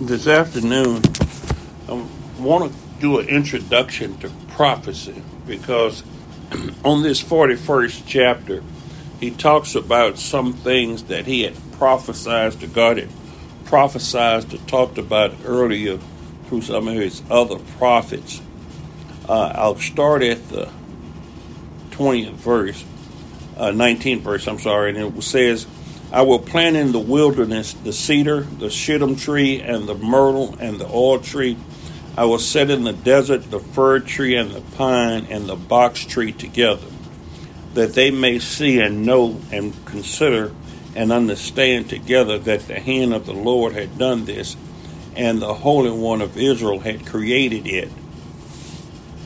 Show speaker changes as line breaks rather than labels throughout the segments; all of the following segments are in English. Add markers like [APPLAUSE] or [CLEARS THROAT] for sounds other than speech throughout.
this afternoon, I want to do an introduction to prophecy because [CLEARS THROAT] on this 41st chapter, he talks about some things that he had prophesied to God had prophesied to talked about earlier through some of his other prophets. Uh, I'll start at the 20th verse, uh, 19th verse, I'm sorry, and it says, I will plant in the wilderness the cedar, the shittim tree, and the myrtle, and the oil tree. I will set in the desert the fir tree and the pine and the box tree together, that they may see and know and consider and understand together that the hand of the Lord had done this, and the Holy One of Israel had created it.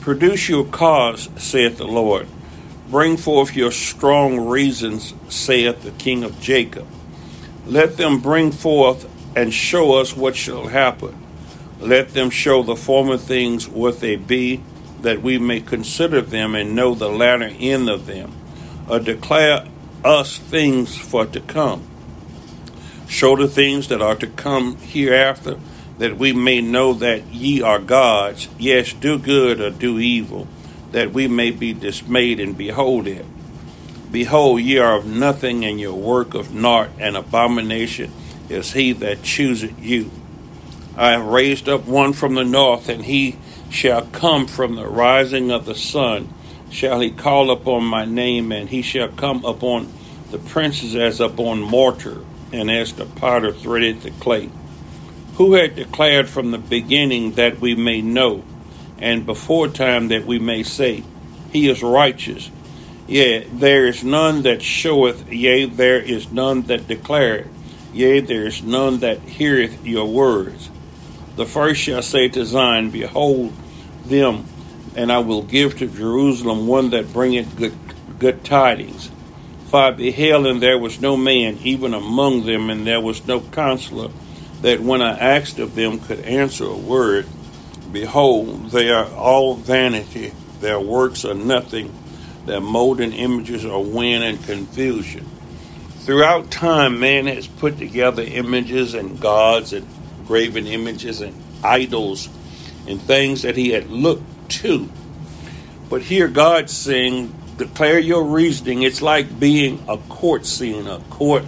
Produce your cause, saith the Lord Bring forth your strong reasons, saith the King of Jacob. Let them bring forth and show us what shall happen. Let them show the former things what they be, that we may consider them and know the latter end of them, or declare us things for to come. Show the things that are to come hereafter, that we may know that ye are gods. Yes, do good or do evil that we may be dismayed and behold it. Behold, ye are of nothing, and your work of naught, and abomination is he that chooseth you. I have raised up one from the north, and he shall come from the rising of the sun. Shall he call upon my name, and he shall come upon the princes as upon mortar, and as the potter threadeth the clay. Who had declared from the beginning that we may know? And before time that we may say, He is righteous. Yea, there is none that showeth, yea, there is none that declareth, yea, there is none that heareth your words. The first shall say to Zion, Behold them, and I will give to Jerusalem one that bringeth good, good tidings. For I beheld, and there was no man even among them, and there was no counselor that when I asked of them could answer a word. Behold, they are all vanity, their works are nothing, their molten images are wind and confusion. Throughout time, man has put together images and gods and graven images and idols and things that he had looked to. But here God's saying, declare your reasoning. It's like being a court scene, a court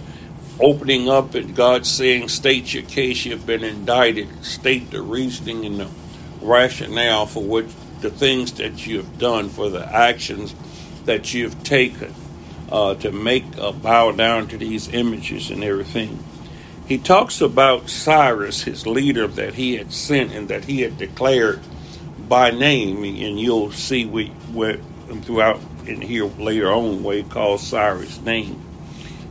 opening up, and God saying, state your case, you've been indicted, state the reasoning and the rationale for what the things that you've done, for the actions that you've taken uh, to make a bow down to these images and everything. He talks about Cyrus, his leader that he had sent and that he had declared by name, and you'll see we, throughout in here later on where he calls Cyrus' name.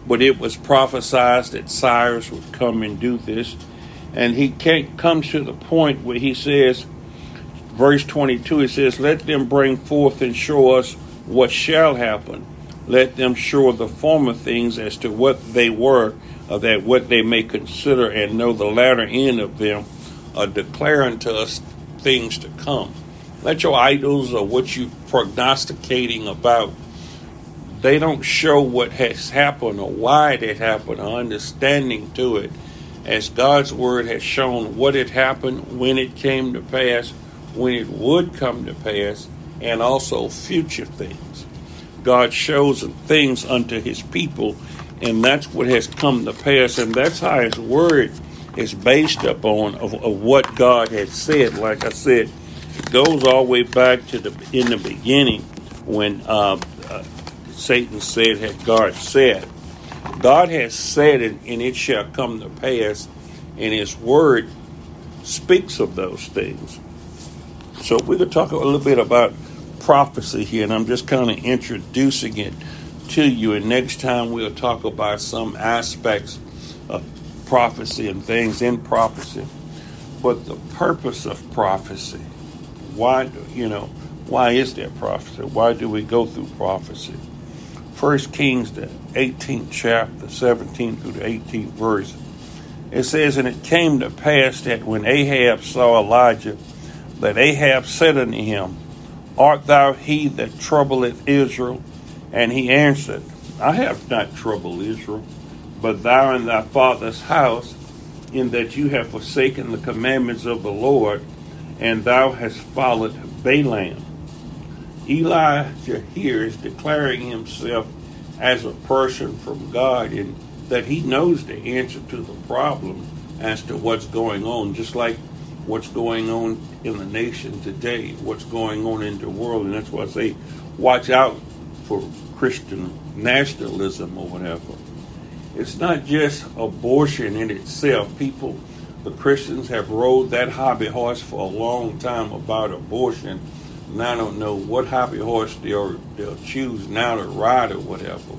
But it was prophesied that Cyrus would come and do this, and he comes to the point where he says, verse 22, it says, Let them bring forth and show us what shall happen. Let them show the former things as to what they were, uh, that what they may consider and know the latter end of them, uh, declaring to us things to come. Let your idols or what you prognosticating about, they don't show what has happened or why it happened or understanding to it. As God's word has shown what had happened, when it came to pass, when it would come to pass, and also future things. God shows things unto his people, and that's what has come to pass, and that's how his word is based upon of, of what God had said. Like I said, it goes all the way back to the in the beginning when uh, uh, Satan said, "Had God said." God has said it, and it shall come to pass, and His Word speaks of those things. So we're going to talk a little bit about prophecy here, and I'm just kind of introducing it to you. And next time we'll talk about some aspects of prophecy and things in prophecy. But the purpose of prophecy, why you know, why is there prophecy? Why do we go through prophecy? First Kings, the 18th chapter, 17th through the 18th verse. It says, And it came to pass that when Ahab saw Elijah that Ahab said unto him, Art thou he that troubleth Israel? And he answered, I have not troubled Israel, but thou and thy father's house in that you have forsaken the commandments of the Lord, and thou hast followed Balaam. Elijah here is declaring himself as a person from God and that he knows the answer to the problem as to what's going on, just like what's going on in the nation today, what's going on in the world. And that's why I say, watch out for Christian nationalism or whatever. It's not just abortion in itself. People, the Christians have rode that hobby horse for a long time about abortion. And I don't know what hobby horse they'll, they'll choose now to ride or whatever.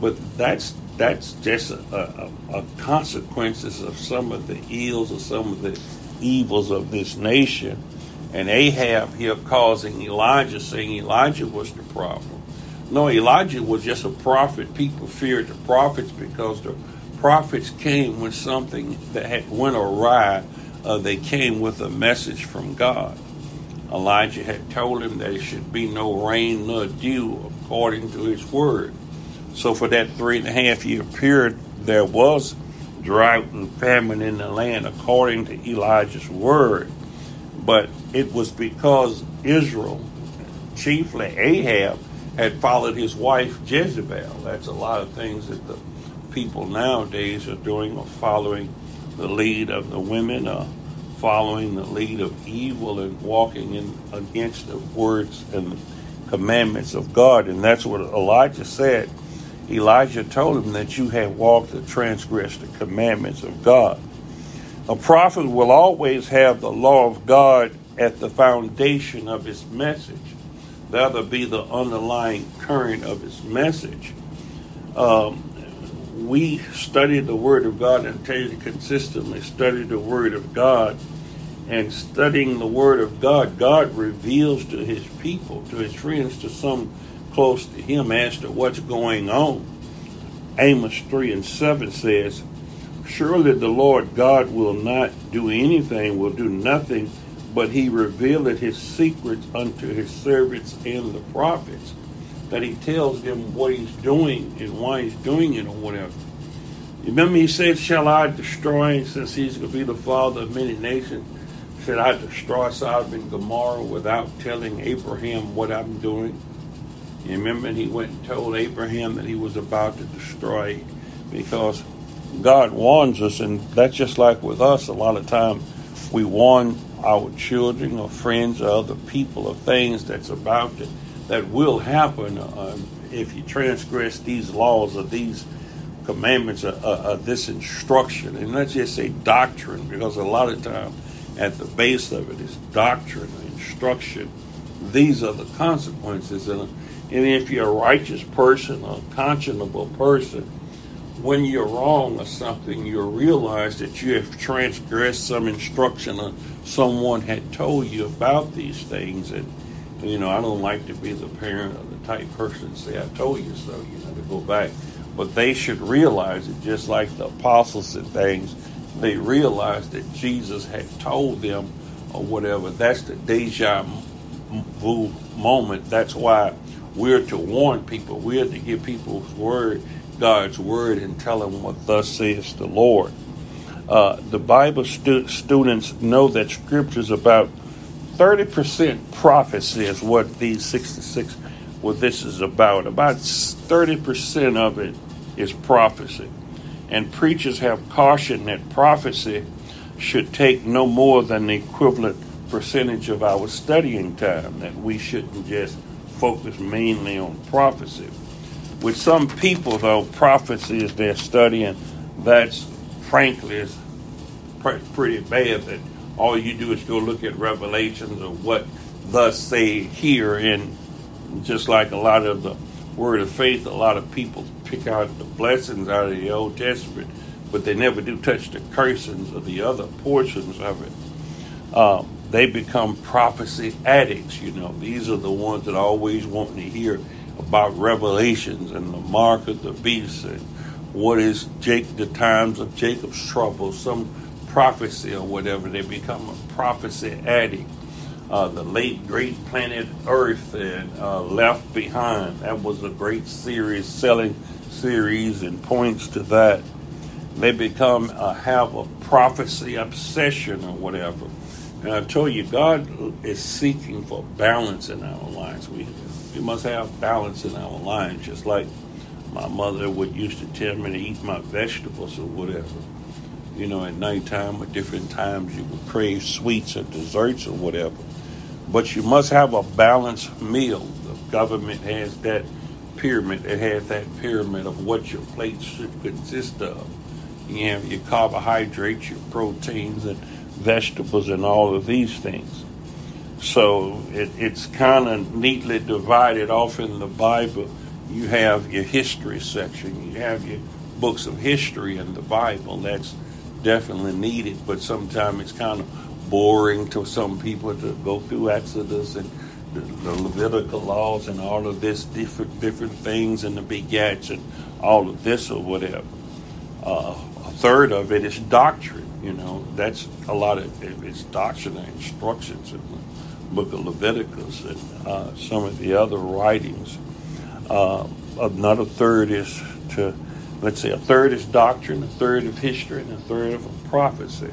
But that's that's just a, a, a consequences of some of the ills or some of the evils of this nation. And Ahab here causing Elijah, saying Elijah was the problem. No, Elijah was just a prophet. People feared the prophets because the prophets came when something that had went awry. Uh, they came with a message from God. Elijah had told him that there should be no rain nor dew according to his word. So for that three and a half year period, there was drought and famine in the land according to Elijah's word. But it was because Israel, chiefly Ahab, had followed his wife Jezebel. That's a lot of things that the people nowadays are doing, or following the lead of the women, or following the lead of evil and walking in against the words and commandments of God. And that's what Elijah said Elijah told him that you have walked and transgressed the commandments of God. A prophet will always have the law of God at the foundation of his message. That'll be the underlying current of his message. Um, we study the Word of God and to consistently study the Word of God. And studying the Word of God, God reveals to His people, to His friends, to some close to him as to what's going on. Amos 3 and 7 says, Surely the Lord God will not do anything, will do nothing, but he revealeth his secrets unto his servants and the prophets. That he tells them what he's doing and why he's doing it or whatever. Remember he said, Shall I destroy, since he's going to be the father of many nations, should I destroy Sodom and Gomorrah without telling Abraham what I'm doing? You remember he went and told Abraham that he was about to destroy because God warns us, and that's just like with us. A lot of time we warn our children or friends or other people of things that's about to, that will happen uh, if you transgress these laws or these commandments or, or, or this instruction. And let's just say doctrine, because a lot of time at the base of it is doctrine, instruction. These are the consequences. And and if you're a righteous person, a conscionable person, when you're wrong or something, you realize that you have transgressed some instruction or someone had told you about these things. And, you know, I don't like to be the parent or the type person say, I told you so, you know, to go back. But they should realize it, just like the apostles and things, they realized that Jesus had told them or whatever. That's the deja vu moment. That's why we're to warn people. We're to give people's word, God's word, and tell them what thus says the Lord. Uh, the Bible stu- students know that Scripture is about 30% prophecy is what these 66, what this is about. About 30% of it is prophecy. And preachers have cautioned that prophecy should take no more than the equivalent percentage of our studying time, that we shouldn't just focus mainly on prophecy. With some people, though, prophecy is their studying. That's frankly is pretty bad. That all you do is go look at revelations of what thus say here, and just like a lot of the word of faith, a lot of people pick out the blessings out of the Old Testament, but they never do touch the cursings of the other portions of it. Um, they become prophecy addicts. You know, these are the ones that always want to hear about revelations and the mark of the beast and what is Jake the times of Jacob's trouble, some prophecy or whatever. They become a prophecy addict. Uh, the late great planet Earth and uh, Left Behind. That was a great series, selling series, and points to that. they become uh, have a prophecy obsession or whatever. And I told you, God is seeking for balance in our lives. We we must have balance in our lives, just like my mother would used to tell me to eat my vegetables or whatever. You know, at nighttime or different times you would crave sweets or desserts or whatever. But you must have a balanced meal. The government has that pyramid. It has that pyramid of what your plate should consist of. You have your carbohydrates, your proteins, and vegetables, and all of these things. So it, it's kind of neatly divided off in the Bible. You have your history section, you have your books of history in the Bible. That's definitely needed, but sometimes it's kind of boring to some people to go through Exodus and the, the Levitical laws and all of this different different things and the begats and all of this or whatever. Uh, a third of it is doctrine. You know, that's a lot of it's doctrine and instructions in the book of Leviticus and uh, some of the other writings. Uh, another third is to, let's say, a third is doctrine, a third of history, and a third of prophecy,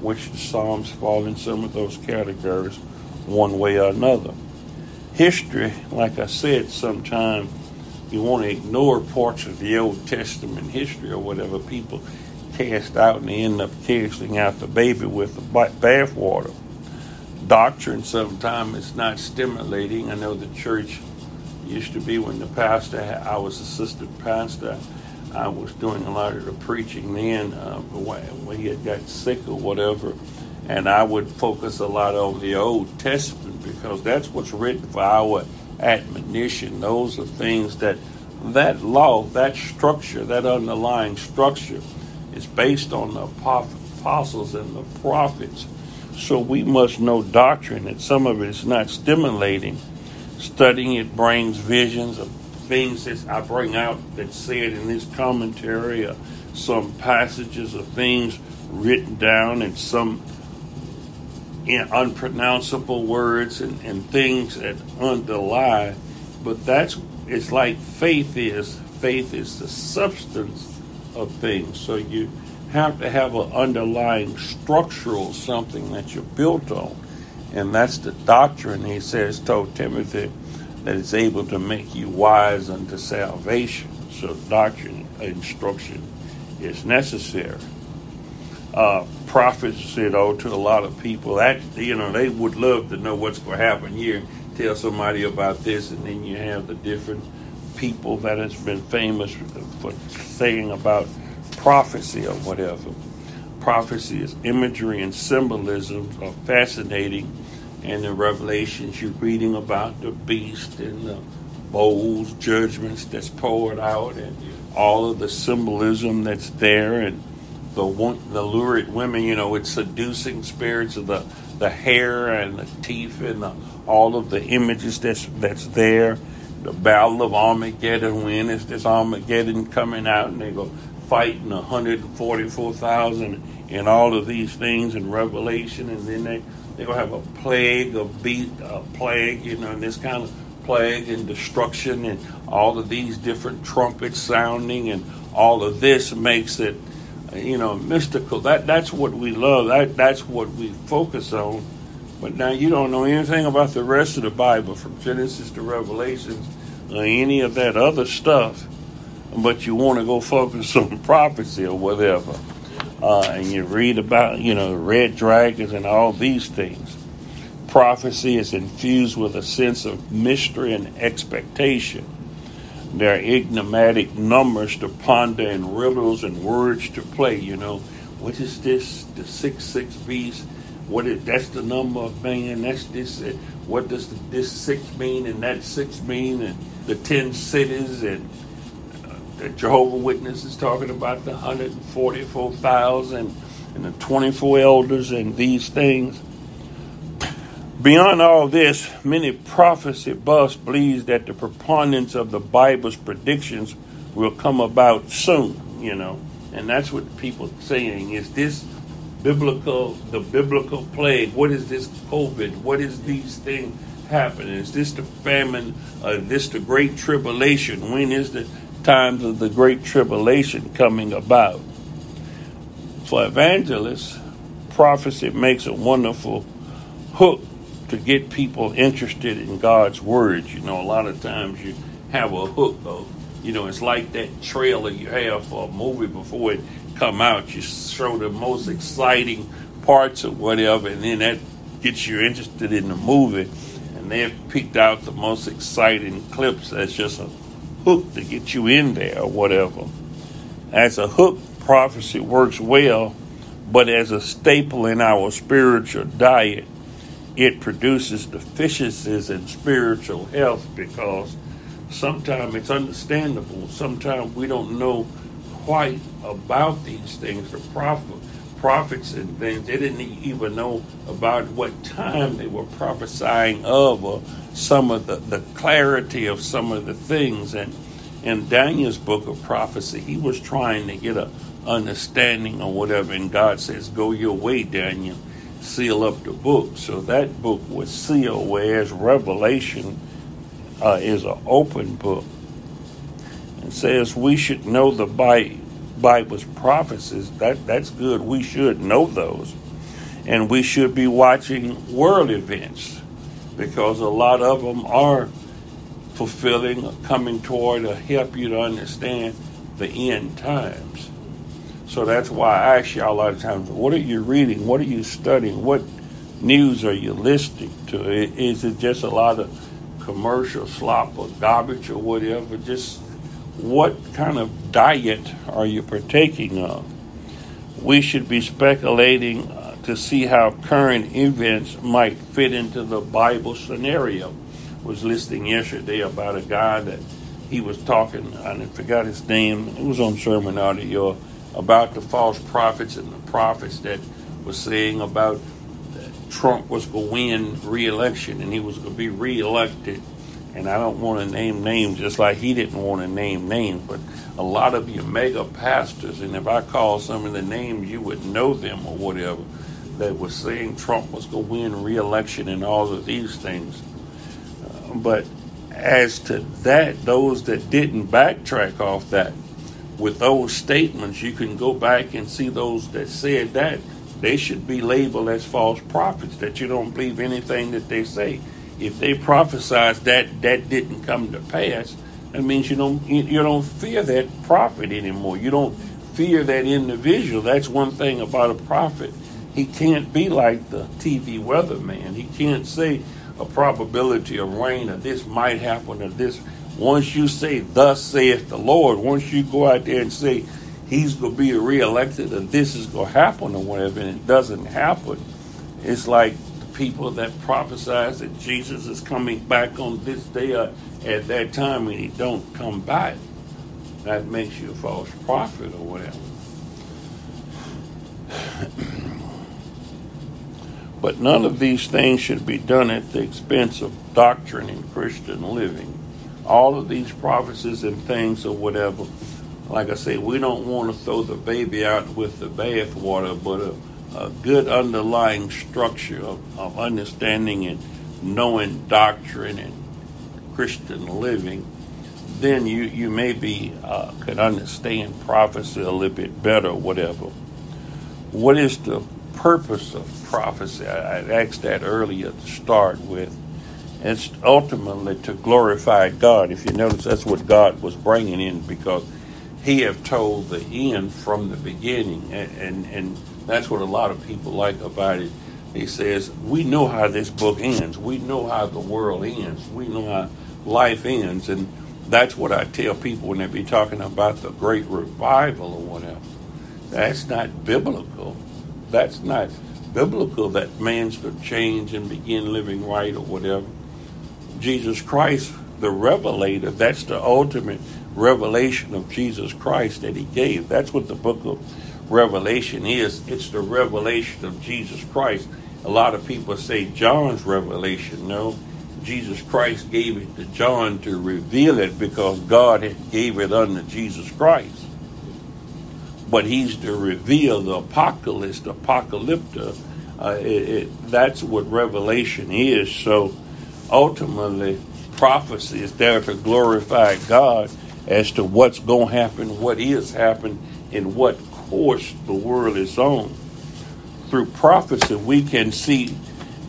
which the Psalms fall in some of those categories one way or another. History, like I said, sometimes you want to ignore parts of the Old Testament history or whatever people cast out and they end up casting out the baby with the bathwater. Doctrine sometimes is not stimulating. I know the church used to be when the pastor, I was assistant pastor, I was doing a lot of the preaching then uh, when he had got sick or whatever. And I would focus a lot on the Old Testament because that's what's written for our admonition. Those are things that that law, that structure, that underlying structure is based on the apostles and the prophets. So we must know doctrine, and some of it is not stimulating. Studying it brings visions of things that I bring out that said in this commentary, uh, some passages of things written down, and some unpronounceable words and, and things that underlie. But that's it's like faith is. Faith is the substance of things. So you have to have an underlying structural something that you're built on. And that's the doctrine, he says, told Timothy, that it's able to make you wise unto salvation. So doctrine, instruction is necessary. Uh, prophets, you know, to a lot of people, that you know, they would love to know what's going to happen here. Tell somebody about this, and then you have the different people that has been famous for saying about prophecy or whatever. Prophecy is imagery and symbolism are fascinating. And in Revelations, you're reading about the beast and the bowls, judgments that's poured out, and all of the symbolism that's there, and the the lurid women, you know, it's seducing spirits of the the hair and the teeth and the, all of the images that's that's there the Battle of Armageddon. When is this Armageddon coming out? And they go fighting 144,000 and all of these things in Revelation, and then they they gonna have a plague, a beat, a plague, you know, and this kind of plague and destruction, and all of these different trumpets sounding, and all of this makes it, you know, mystical. That that's what we love. That that's what we focus on but now you don't know anything about the rest of the Bible from Genesis to Revelation or any of that other stuff, but you want to go focus [LAUGHS] on prophecy or whatever. Uh, and you read about, you know, red dragons and all these things. Prophecy is infused with a sense of mystery and expectation. There are enigmatic numbers to ponder and riddles and words to play. You know, what is this? The six six beast what is that's the number of man that's this uh, what does this six mean and that six mean and the ten cities and uh, the Jehovah Witnesses talking about the 144,000 and the 24 elders and these things. Beyond all this, many prophecy buffs believe that the preponderance of the Bible's predictions will come about soon, you know. And that's what people saying is this biblical, the biblical plague. What is this COVID? What is these things happening? Is this the famine? Uh, this the great tribulation? When is the times of the great tribulation coming about? for evangelists, prophecy makes a wonderful hook to get people interested in God's words. You know, a lot of times you have a hook though. You know, it's like that trailer you have for a movie before it come out. You show the most exciting parts or whatever, and then that gets you interested in the movie. And they've picked out the most exciting clips. That's just a hook to get you in there or whatever. As a hook, prophecy works well, but as a staple in our spiritual diet, it produces deficiencies in spiritual health because sometimes it's understandable. Sometimes we don't know quite about these things. The prophet, prophets and things, they didn't even know about what time they were prophesying of or some of the, the clarity of some of the things. And in Daniel's book of prophecy, he was trying to get a understanding or whatever, and God says, Go your way, Daniel seal up the book. So that book was sealed, whereas Revelation uh, is an open book. And says we should know the Bible's prophecies. That that's good. We should know those, and we should be watching world events because a lot of them are fulfilling, coming toward, to help you to understand the end times. So that's why I ask you a lot of times, what are you reading? What are you studying? What news are you listening to? Is it just a lot of commercial slop or garbage or whatever? Just what kind of diet are you partaking of? We should be speculating uh, to see how current events might fit into the Bible scenario. I was listening yesterday about a guy that he was talking, I forgot his name, it was on Sermon Audio about the false prophets and the prophets that were saying about Trump was going to win re-election and he was going to be re-elected. And I don't want to name names, just like he didn't want to name names. But a lot of you mega pastors, and if I call some of the names, you would know them or whatever, that were saying Trump was going to win re-election and all of these things. Uh, but as to that, those that didn't backtrack off that with those statements, you can go back and see those that said that they should be labeled as false prophets, that you don't believe anything that they say. If they prophesied that that didn't come to pass, that means you don't you don't fear that prophet anymore. You don't fear that individual. That's one thing about a prophet. He can't be like the TV weatherman. He can't say a probability of rain or this might happen or this once you say, Thus saith the Lord, once you go out there and say, He's going to be reelected and this is going to happen or whatever, and it doesn't happen, it's like the people that prophesize that Jesus is coming back on this day or at that time and He don't come back. That makes you a false prophet or whatever. [CLEARS THROAT] but none of these things should be done at the expense of doctrine and Christian living all of these prophecies and things or whatever. Like I say, we don't want to throw the baby out with the bathwater, but a, a good underlying structure of, of understanding and knowing doctrine and Christian living, then you, you maybe uh, could understand prophecy a little bit better, whatever. What is the purpose of prophecy? I, I asked that earlier to start with. It's ultimately to glorify God. If you notice, that's what God was bringing in because He have told the end from the beginning, and, and, and that's what a lot of people like about it. He says, We know how this book ends. We know how the world ends. We know how life ends. And that's what I tell people when they be talking about the great revival or whatever. That's not biblical. That's not biblical that man's to change and begin living right or whatever. Jesus Christ, the revelator, that's the ultimate revelation of Jesus Christ that he gave. That's what the book of Revelation is. It's the revelation of Jesus Christ. A lot of people say John's revelation. No, Jesus Christ gave it to John to reveal it because God had gave it unto Jesus Christ. But he's to reveal the apocalypse, the apocalypta. Uh, it, it, that's what revelation is. So ultimately, prophecy is there to glorify God as to what's going to happen, what is happening, and what course the world is on. Through prophecy, we can see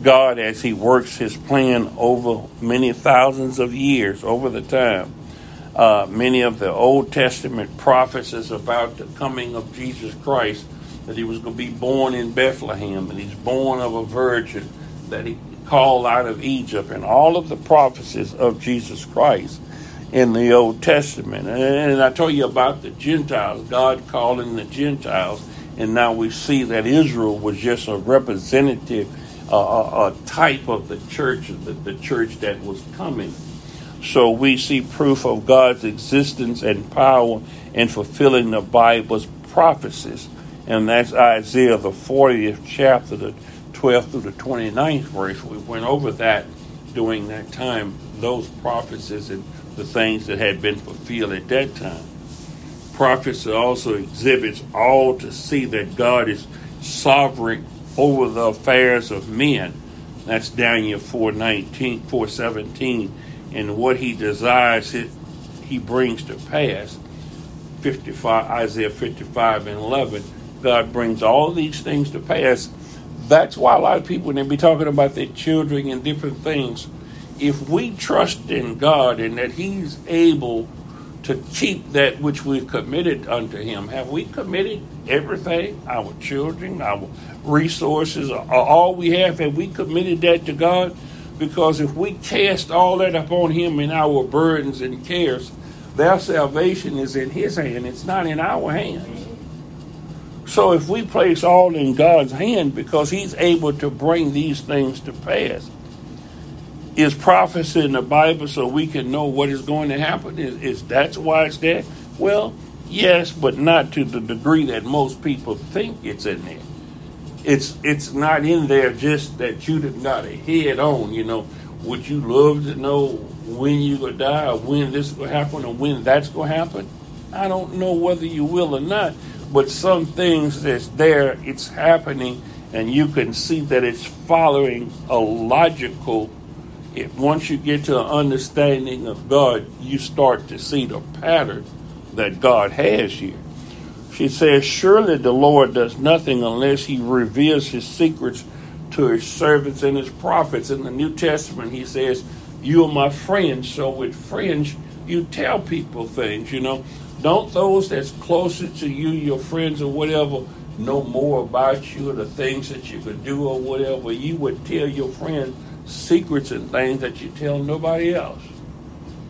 God as He works His plan over many thousands of years, over the time. Uh, many of the Old Testament prophecies about the coming of Jesus Christ, that He was going to be born in Bethlehem, and He's born of a virgin, that He called out of Egypt, and all of the prophecies of Jesus Christ in the Old Testament. And I told you about the Gentiles, God calling the Gentiles, and now we see that Israel was just a representative a, a, type of the church, the, the church that was coming. So we see proof of God's existence and power in fulfilling the Bible's prophecies. And that's Isaiah, the 40th chapter, the 12th through the 29th verse. We went over that during that time, those prophecies and the things that had been fulfilled at that time. Prophecy also exhibits all to see that God is sovereign over the affairs of men. That's Daniel 419, 417. And what he desires, it, he brings to pass. 55, Isaiah 55 and 11. God brings all these things to pass. That's why a lot of people, when they be talking about their children and different things, if we trust in God and that He's able to keep that which we've committed unto Him, have we committed everything, our children, our resources, all we have, have we committed that to God? Because if we cast all that upon Him in our burdens and cares, their salvation is in His hand, it's not in our hands. So if we place all in God's hand because He's able to bring these things to pass, is prophecy in the Bible so we can know what is going to happen? Is, is that's why it's there? Well, yes, but not to the degree that most people think it's in there. It's it's not in there just that you got a head on. You know, would you love to know when you gonna die, or when this will happen, or when that's gonna happen? I don't know whether you will or not, but some things that's there, it's happening, and you can see that it's following a logical it, once you get to an understanding of God, you start to see the pattern that God has here. She says, Surely the Lord does nothing unless he reveals his secrets to his servants and his prophets. In the New Testament, he says, You are my friends. So with friends, you tell people things, you know. Don't those that's closer to you, your friends or whatever, know more about you or the things that you could do or whatever. You would tell your friends secrets and things that you tell nobody else.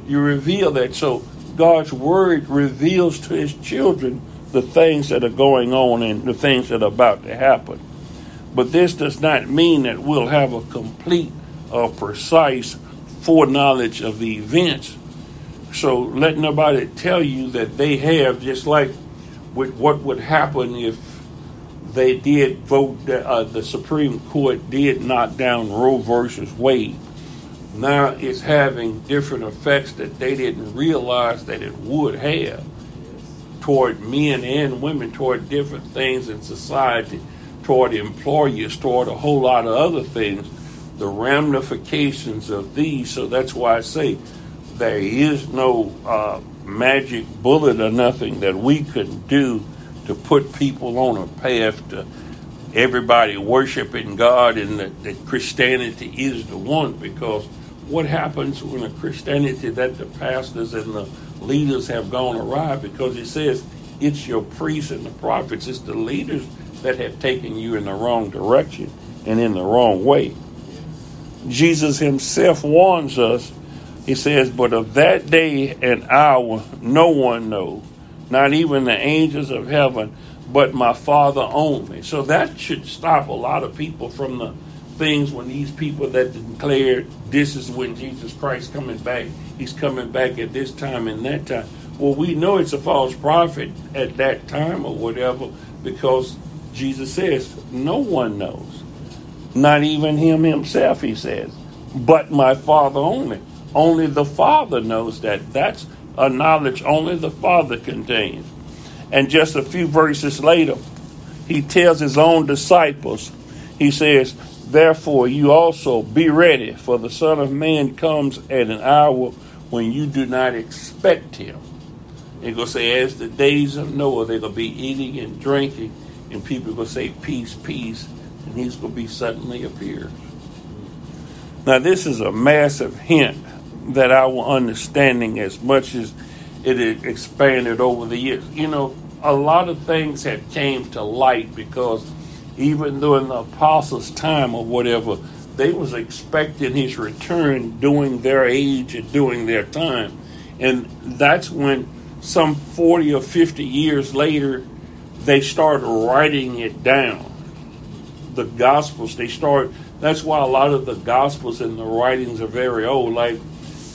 You reveal that. So God's word reveals to his children the things that are going on and the things that are about to happen. But this does not mean that we'll have a complete or precise foreknowledge of the events. So let nobody tell you that they have, just like with what would happen if they did vote, uh, the Supreme Court did knock down Roe versus Wade. Now it's having different effects that they didn't realize that it would have toward men and women, toward different things in society, toward employers, toward a whole lot of other things. The ramifications of these, so that's why I say there is no uh, magic bullet or nothing that we could do to put people on a path to everybody worshiping God and that, that Christianity is the one because what happens when a Christianity that the pastors and the leaders have gone awry because it says it's your priests and the prophets, it's the leaders that have taken you in the wrong direction and in the wrong way. Jesus himself warns us. He says, But of that day and hour no one knows, not even the angels of heaven, but my Father only. So that should stop a lot of people from the things when these people that declared this is when Jesus Christ coming back, he's coming back at this time and that time. Well, we know it's a false prophet at that time or whatever because Jesus says no one knows, not even him himself, he says, but my Father only. Only the Father knows that. That's a knowledge only the Father contains. And just a few verses later, he tells his own disciples, he says, Therefore, you also be ready, for the Son of Man comes at an hour when you do not expect him. It's going to say, as the days of Noah, they're going to be eating and drinking, and people are going to say, peace, peace, and he's going to be suddenly appear. Now, this is a massive hint that our understanding, as much as it expanded over the years, you know, a lot of things have came to light because even during the apostles' time or whatever, they was expecting his return during their age and during their time. And that's when some 40 or 50 years later, they started writing it down. The Gospels, they start. That's why a lot of the Gospels and the writings are very old, like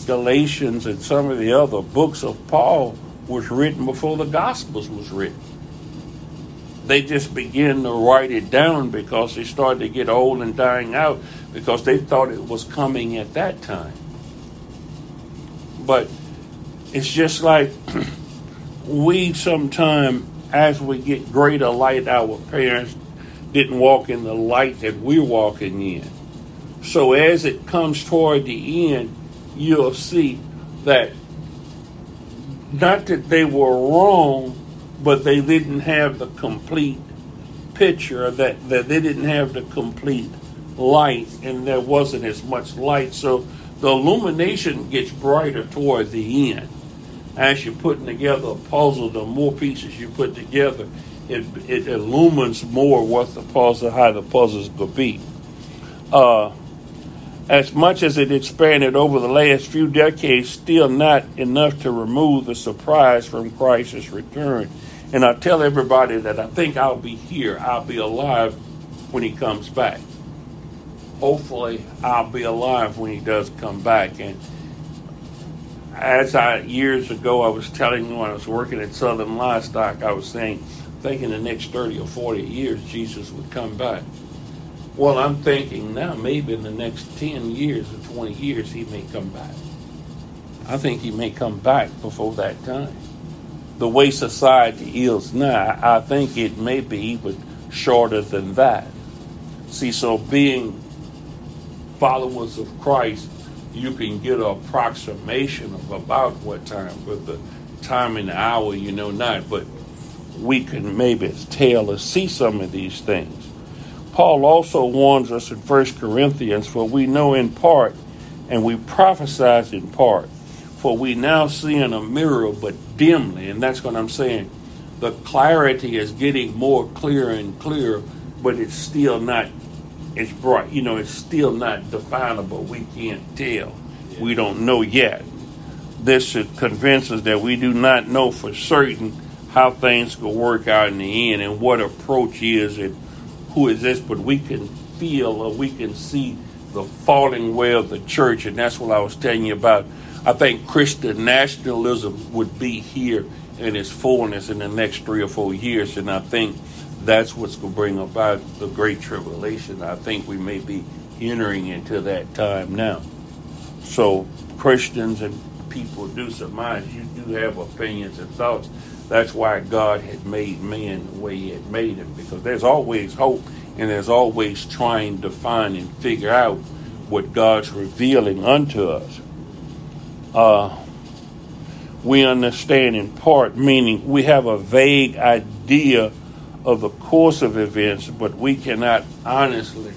Galatians and some of the other books of Paul was written before the Gospels was written they just began to write it down because they started to get old and dying out because they thought it was coming at that time. But it's just like [CLEARS THROAT] we sometime as we get greater light, our parents didn't walk in the light that we're walking in. So as it comes toward the end, you'll see that not that they were wrong, but they didn't have the complete picture that, that they didn't have the complete light and there wasn't as much light. So the illumination gets brighter toward the end. As you're putting together a puzzle the more pieces you put together it, it illumines more what the puzzle how the puzzle's to be. Uh, as much as it expanded over the last few decades still not enough to remove the surprise from christ's return and I tell everybody that I think I'll be here, I'll be alive when he comes back. Hopefully, I'll be alive when he does come back. And as I years ago, I was telling you when I was working at Southern Livestock, I was saying, thinking in the next 30 or 40 years, Jesus would come back. Well, I'm thinking now, maybe in the next 10 years or 20 years, he may come back. I think he may come back before that time the way society is now, I think it may be even shorter than that. See, so being followers of Christ, you can get an approximation of about what time, but the time and the hour, you know not, but we can maybe tell or see some of these things. Paul also warns us in 1 Corinthians, for we know in part and we prophesy in part. For we now see in a mirror, but dimly. And that's what I'm saying. The clarity is getting more clear and clear, but it's still not, it's bright. You know, it's still not definable. We can't tell. We don't know yet. This should convince us that we do not know for certain how things will work out in the end and what approach is and who is this, but we can feel or we can see the falling way of the church. And that's what I was telling you about I think Christian nationalism would be here in its fullness in the next three or four years, and I think that's what's going to bring about the Great Tribulation. I think we may be entering into that time now. So Christians and people do surmise you do have opinions and thoughts. That's why God had made man the way He had made him, because there's always hope and there's always trying to find and figure out what God's revealing unto us. Uh, we understand in part, meaning we have a vague idea of the course of events, but we cannot honestly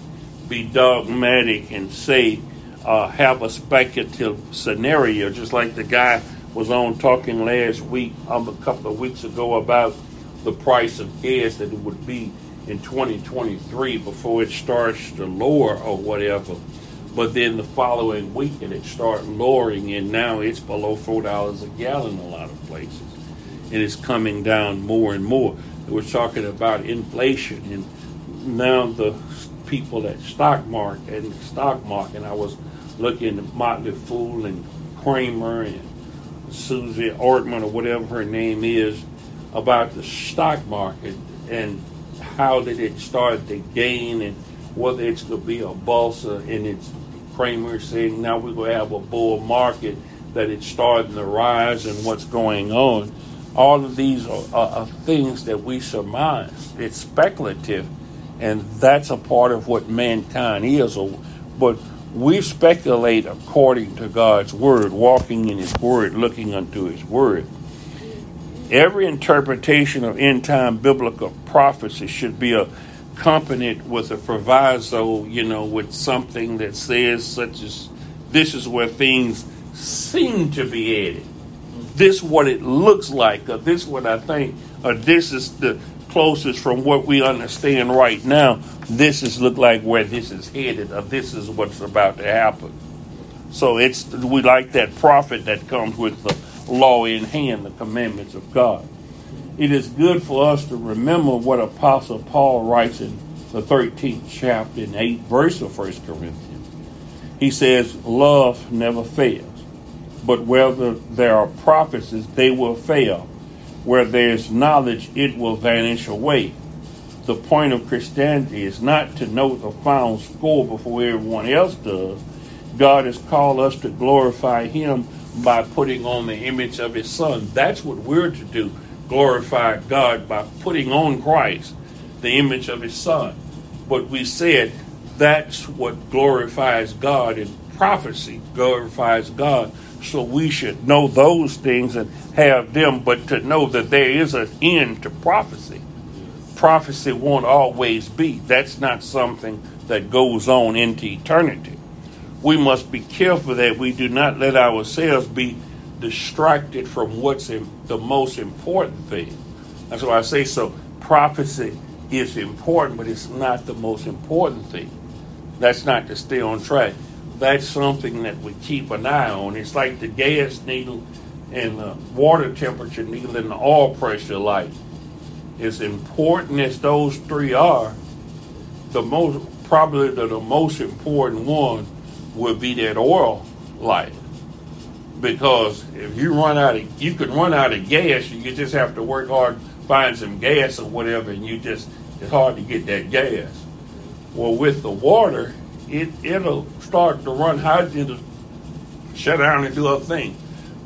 be dogmatic and say, uh, have a speculative scenario, just like the guy was on talking last week, um, a couple of weeks ago, about the price of gas that it would be in 2023 before it starts to lower or whatever. But then the following week, and it started lowering, and now it's below four dollars a gallon a lot of places, and it's coming down more and more. We're talking about inflation, and now the people at stock market and stock market. I was looking at Motley Fool and Cramer and Susie Ortman or whatever her name is about the stock market and how did it start to gain and whether it's going to be a bulsa and it's Cramer saying now we're going to have a bull market, that it's starting to rise and what's going on. All of these are, are, are things that we surmise. It's speculative, and that's a part of what mankind is. But we speculate according to God's word, walking in His word, looking unto His word. every interpretation of end time biblical prophecy should be accompanied with a proviso, you know, with something that says, such as, this is where things seem to be headed. This what it looks like, or this what I think, or this is the closest from what we understand right now. This is look like where this is headed, or this is what's about to happen. So it's we like that prophet that comes with the law in hand, the commandments of God. It is good for us to remember what Apostle Paul writes in the 13th chapter and 8th verse of 1 Corinthians. He says, Love never fails, but whether there are prophecies, they will fail. Where there is knowledge, it will vanish away. The point of Christianity is not to know the final score before everyone else does. God has called us to glorify Him by putting on the image of his son. That's what we're to do glorify God by putting on Christ, the image of his son. But we said that's what glorifies God in prophecy, glorifies God. So we should know those things and have them, but to know that there is an end to prophecy. Prophecy won't always be. That's not something that goes on into eternity we must be careful that we do not let ourselves be distracted from what's the most important thing. That's why I say so. Prophecy is important, but it's not the most important thing. That's not to stay on track. That's something that we keep an eye on. It's like the gas needle and the water temperature needle and the oil pressure light. As important as those three are, the most probably the, the most important one would be that oil light. Because if you run out of, you could run out of gas, you just have to work hard, find some gas or whatever, and you just, it's hard to get that gas. Well, with the water, it, it'll start to run hydrogen to shut down and do other things.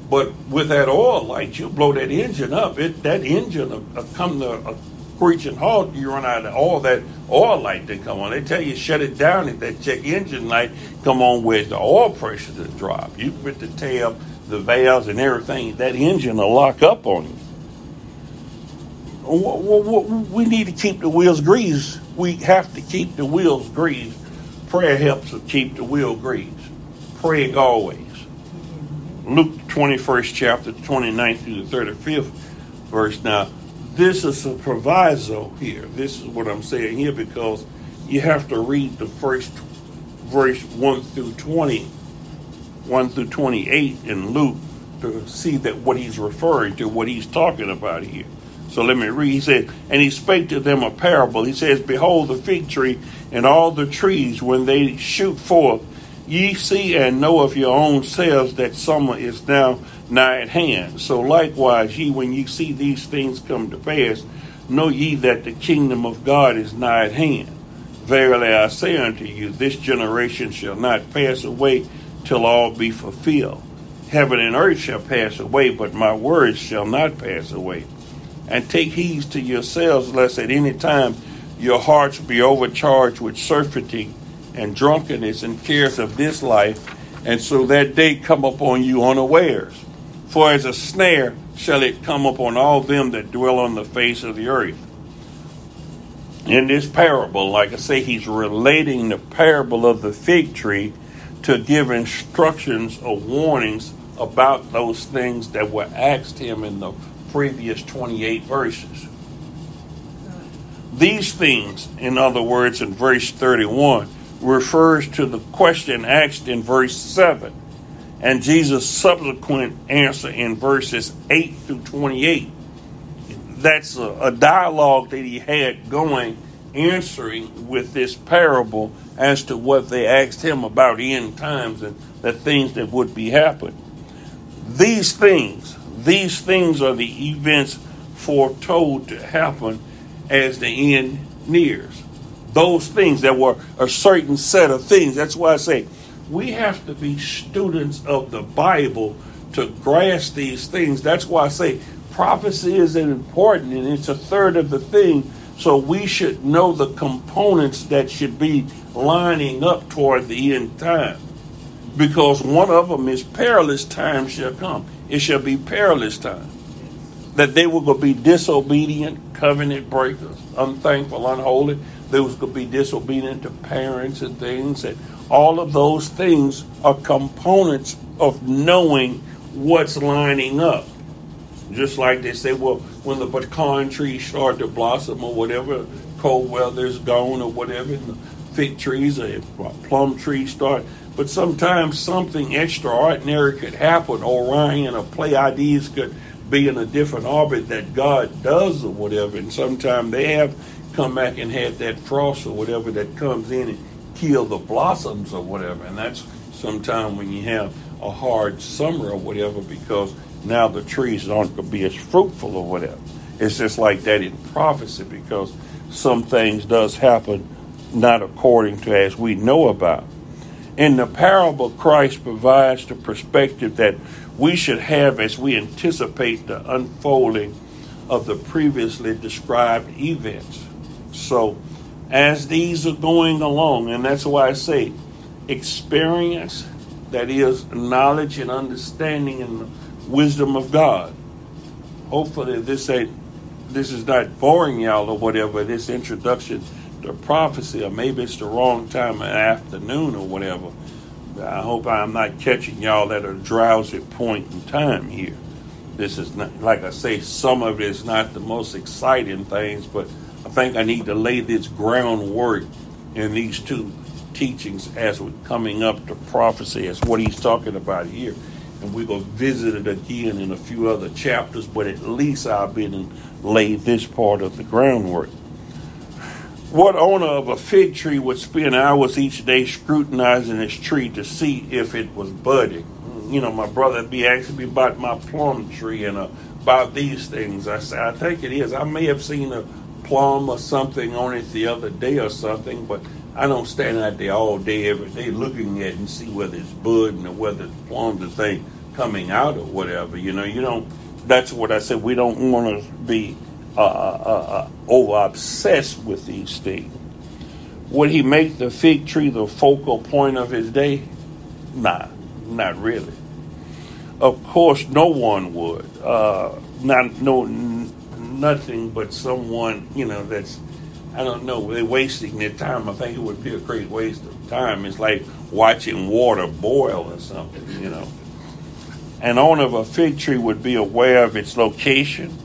But with that oil light, you blow that engine up. It that engine will, will come to a screeching halt, you run out of all that oil light that come on. They tell you shut it down if that check engine light come on with the oil pressure to drop. You put the tail, the valves, and everything. That engine will lock up on you. We need to keep the wheels greased. We have to keep the wheels greased. Prayer helps to keep the will greased. Pray always. Luke 21st chapter, 29th through the 35th verse. Now, this is a proviso here. This is what I'm saying here because you have to read the first verse 1 through 20, 1 through 28 in Luke to see that what he's referring to, what he's talking about here. So let me read. He said, And he spake to them a parable. He says, Behold, the fig tree and all the trees, when they shoot forth, ye see and know of your own selves that summer is now nigh at hand. So likewise, ye, when ye see these things come to pass, know ye that the kingdom of God is nigh at hand. Verily I say unto you, this generation shall not pass away till all be fulfilled. Heaven and earth shall pass away, but my words shall not pass away. And take heed to yourselves, lest at any time your hearts be overcharged with surfeiting and drunkenness and cares of this life, and so that day come upon you unawares. For as a snare shall it come upon all them that dwell on the face of the earth. In this parable, like I say, he's relating the parable of the fig tree to give instructions or warnings about those things that were asked him in the previous 28 verses. These things, in other words, in verse 31, refers to the question asked in verse 7 and Jesus' subsequent answer in verses 8 through 28. That's a, a, dialogue that he had going, answering with this parable as to what they asked him about end times and the things that would be happening. These things, these things are the events foretold to happen as the end nears. Those things that were a certain set of things. That's why I say we have to be students of the Bible to grasp these things. That's why I say prophecy is important and it's a third of the thing. So we should know the components that should be lining up toward the end time. Because one of them is perilous time shall come. It shall be perilous time. That they were going to be disobedient, covenant breakers, unthankful, unholy. They was going to be disobedient to parents and things, and all of those things are components of knowing what's lining up. Just like they say, well, when the pecan trees start to blossom or whatever, cold weather's gone or whatever, and the fig trees or plum trees start. But sometimes something extraordinary could happen. Orion or Pleiades could be in a different orbit that God does or whatever. And sometimes they have come back and had that frost or whatever that comes in and kill the blossoms or whatever. And that's sometimes when you have a hard summer or whatever because now the trees aren't going to be as fruitful or whatever. It's just like that in prophecy because some things does happen not according to as we know about. In the parable, Christ provides the perspective that we should have as we anticipate the unfolding of the previously described events. So, as these are going along, and that's why I say experience, that is knowledge and understanding and wisdom of God. Hopefully, this ain't this is not boring y'all or whatever. This introduction to prophecy, or maybe it's the wrong time of afternoon or whatever. I hope I'm not catching y'all at a drowsy point in time here. This is not, like I say, some of it is not the most exciting things, but I think I need to lay this groundwork in these two teachings as we're coming up to prophecy, as what he's talking about here. And we're going to visit it again in a few other chapters, but at least I've been and laid this part of the groundwork. What owner of a fig tree would spend hours each day scrutinizing his tree to see if it was budding? You know, my brother be asking me about my plum tree and uh, about these things. I say, I think it is. I may have seen a plum or something on it the other day or something, but I don't stand out there all day, every day looking at it and see whether it's budding or whether it's plums or thing coming out or whatever. You know, you don't. That's what I said. We don't want to be uh, uh, uh, over obsessed with these things. Would he make the fig tree the focal point of his day? Nah, not really. Of course, no one would. Uh, not no nothing but someone you know that's I don't know, they're wasting their time. I think it would be a great waste of time. It's like watching water boil or something, you know. An owner of a fig tree would be aware of its location,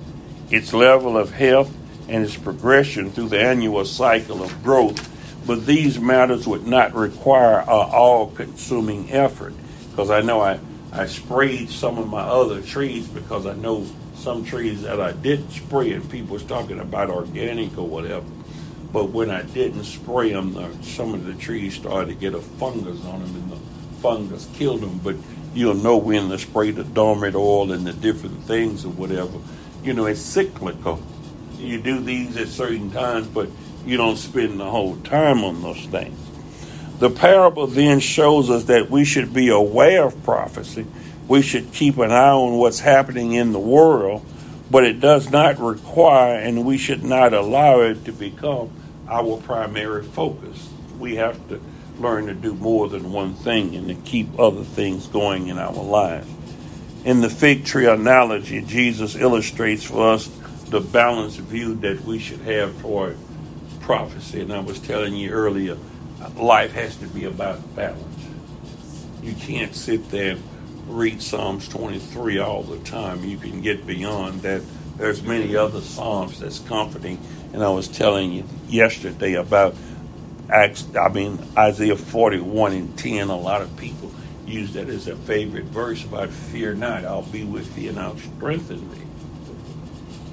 its level of health, and its progression through the annual cycle of growth. But these matters would not require an all consuming effort. Because I know I, I sprayed some of my other trees because I know some trees that I did spray and people was talking about organic or whatever. But when I didn't spray them, the, some of the trees started to get a fungus on them, and the fungus killed them. But you'll know when to spray the dormant oil and the different things or whatever. You know, it's cyclical. You do these at certain times, but you don't spend the whole time on those things. The parable then shows us that we should be aware of prophecy. We should keep an eye on what's happening in the world, but it does not require, and we should not allow it to become our primary focus. We have to learn to do more than one thing and to keep other things going in our lives. In the fig tree analogy, Jesus illustrates for us the balanced view that we should have toward prophecy. And I was telling you earlier, life has to be about balance. You can't sit there and read Psalms 23 all the time. You can get beyond that. There's many other Psalms that's comforting and I was telling you yesterday about Acts, I mean Isaiah 41 and 10. A lot of people use that as a favorite verse about fear not, I'll be with thee and I'll strengthen thee.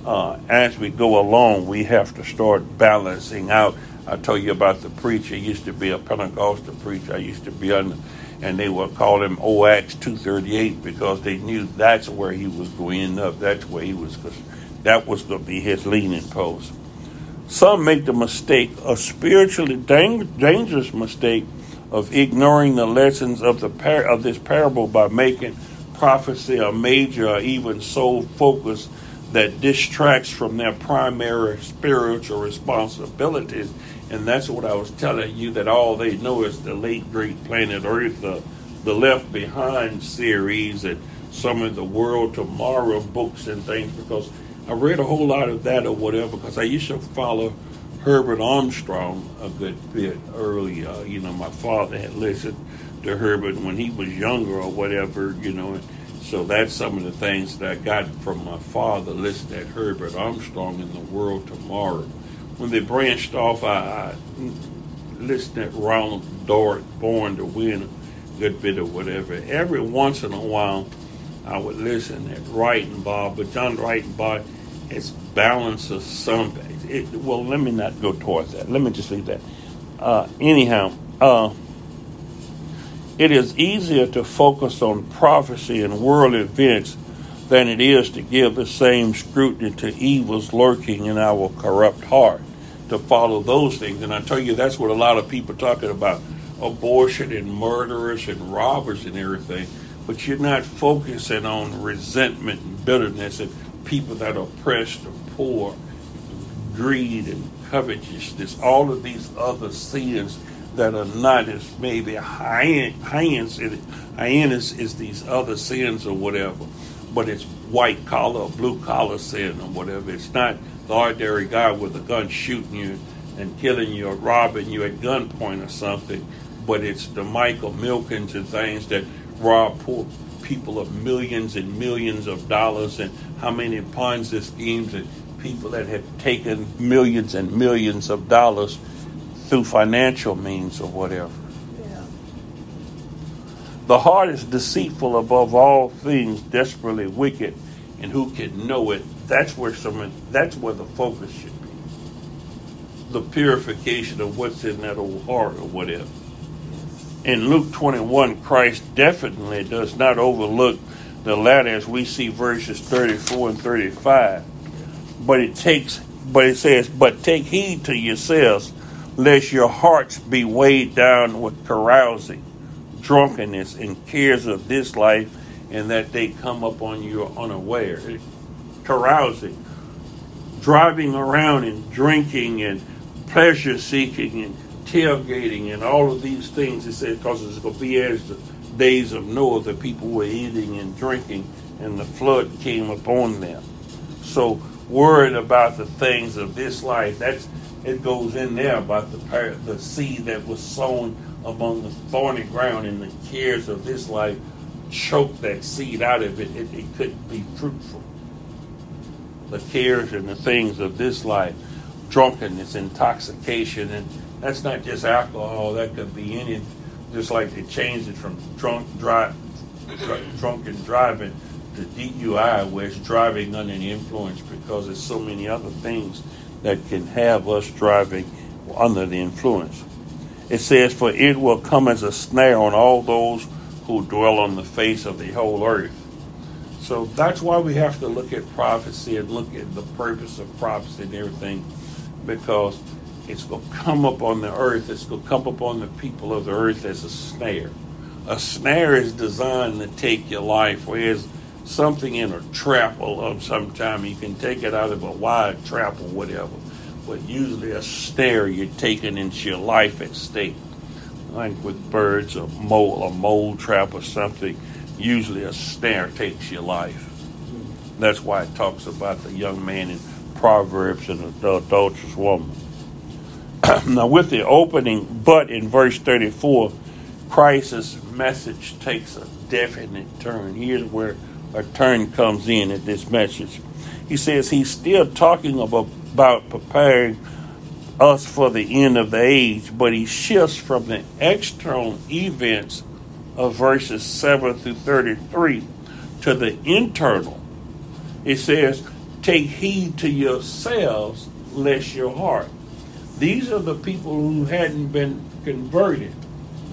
Uh, as we go along, we have to start balancing out. I told you about the preacher. He used to be a Pentecostal preacher. I used to be on, and they would call him OX 238 because they knew that's where he was going up. That's where he was, because that was going to be his leaning post. Some make the mistake, a spiritually dang- dangerous mistake, of ignoring the lessons of the par- of this parable by making prophecy a major or even sole focus that distracts from their primary spiritual responsibilities. And that's what I was telling you that all they know is the late great planet Earth, the, the Left Behind series, and some of the World Tomorrow books and things, because I read a whole lot of that or whatever because I used to follow Herbert Armstrong a good bit early. Uh, you know, my father had listened to Herbert when he was younger or whatever, you know. So that's some of the things that I got from my father listening at Herbert Armstrong in the World Tomorrow. When they branched off, I, I listened at Ronald Dart, Born to Win, a good bit of whatever. Every once in a while, I would listen at Ritenbaugh, but John Ritenbaugh has balance of something. It, well, let me not go towards that. Let me just leave that. Uh, anyhow, uh, it is easier to focus on prophecy and world events than it is to give the same scrutiny to evils lurking in our corrupt heart, to follow those things. And I tell you, that's what a lot of people talking about abortion and murderers and robbers and everything. But you're not focusing on resentment and bitterness and people that are oppressed or poor, greed and covetousness, all of these other sins that are not as maybe hyenas, hyenas is these other sins or whatever, but it's white collar or blue collar sin or whatever. It's not the ordinary guy with a gun shooting you and killing you or robbing you at gunpoint or something, but it's the Michael Milkens and things that rob poor people of millions and millions of dollars and how many Ponzi schemes and people that have taken millions and millions of dollars through financial means or whatever. Yeah. The heart is deceitful above all things, desperately wicked, and who can know it? That's where some that's where the focus should be. The purification of what's in that old heart or whatever. In Luke 21, Christ definitely does not overlook the latter as we see verses 34 and 35. But it takes but it says, But take heed to yourselves lest your hearts be weighed down with carousing, drunkenness, and cares of this life, and that they come upon you unaware. Carousing, driving around and drinking and pleasure seeking and tailgating and all of these things. He said, because it's going to be as the days of Noah, the people were eating and drinking, and the flood came upon them. So worried about the things of this life. That's it goes in there about the the seed that was sown among the thorny ground and the cares of this life choked that seed out of it. It, it couldn't be fruitful. The cares and the things of this life, drunkenness, intoxication, and that's not just alcohol. That could be any. Just like they changed it from drunk drive, drunken driving to DUI, where it's driving under the influence because there's so many other things that can have us driving under the influence. It says, For it will come as a snare on all those who dwell on the face of the whole earth. So that's why we have to look at prophecy and look at the purpose of prophecy and everything, because it's going to come up on the earth, it's going to come upon the people of the earth as a snare. A snare is designed to take your life, whereas something in a trap of some time. You can take it out of a wide trap or whatever, but usually a snare you're taking into your life at stake. Like with birds, a mole, a mole trap or something, usually a snare takes your life. That's why it talks about the young man in Proverbs and the adulterous woman. [CLEARS THROAT] now, with the opening but in verse 34, Christ's message takes a definite turn. Here's where a turn comes in at this message. He says he's still talking about, preparing us for the end of the age, but he shifts from the external events of verses 7 through 33 to the internal. It says, Take heed to yourselves, lest your heart. These are the people who hadn't been converted.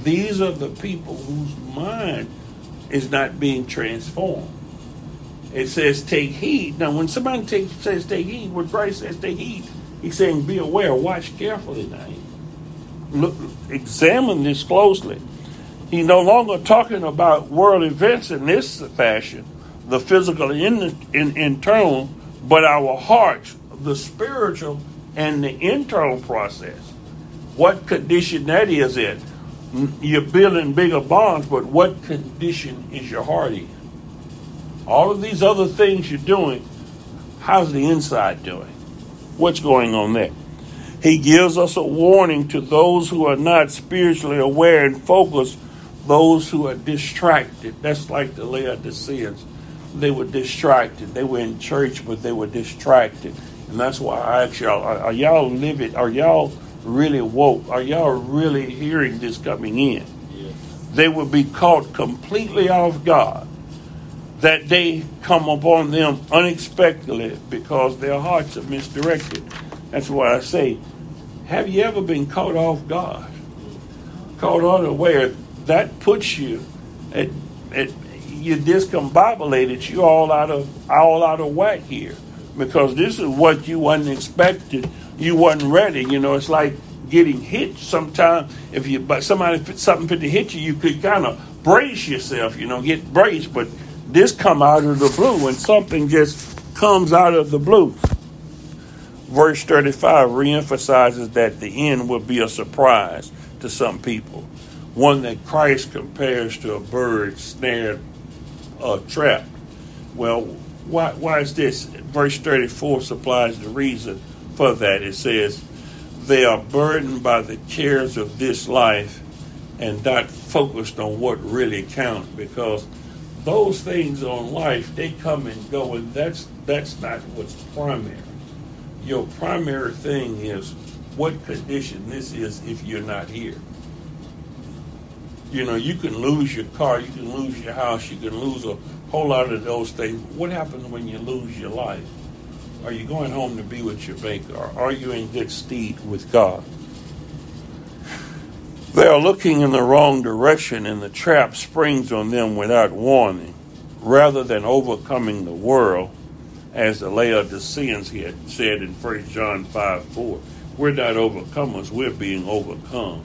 These are the people whose mind is not being transformed. It says take heed. Now, when somebody take, says take heed, when Christ says take heed, he's saying be aware, watch carefully now. Look, examine this closely. He's no longer talking about world events in this fashion, the physical and in, internal, but our hearts, the spiritual and the internal process. What condition that is in. You're building bigger bonds, but what condition is your heart in? all of these other things you're doing, How's the inside doing? What's going on there? He gives us a warning to those who are not spiritually aware and focused, those who are distracted. That's like the Laodiceans. They were distracted. They were in church, but they were distracted. And that's why I ask y'all, are, are y'all living, are y'all really woke? Are y'all really hearing this coming in? They will be caught completely off guard. That day come upon them unexpectedly because their hearts are misdirected. That's why I say, have you ever been caught off guard? Caught unaware? That puts you at, at you discombobulated. You all out of all out of whack here because this is what you wasn't expected. You wasn't ready. You know, it's like getting hit. Sometimes if you but somebody something fit to hit you, you could kind of brace yourself. You know, get braced. But this come out of the blue when something just comes out of the blue. Verse 35 reemphasizes that the end will be a surprise to some people, one that Christ compares to a bird snared or trapped. Well, why, why is this? Verse 34 supplies the reason for that. It says, They are burdened by the cares of this life and not focused on what really counts because those things on life they come and go and that's that's not what's primary your primary thing is what condition this is if you're not here you know you can lose your car you can lose your house you can lose a whole lot of those things what happens when you lose your life are you going home to be with your maker or are you in good stead with god they are looking in the wrong direction, and the trap springs on them without warning. Rather than overcoming the world, as the Laodiceans had said in 1 John 5 4, we're not overcomers, we're being overcome.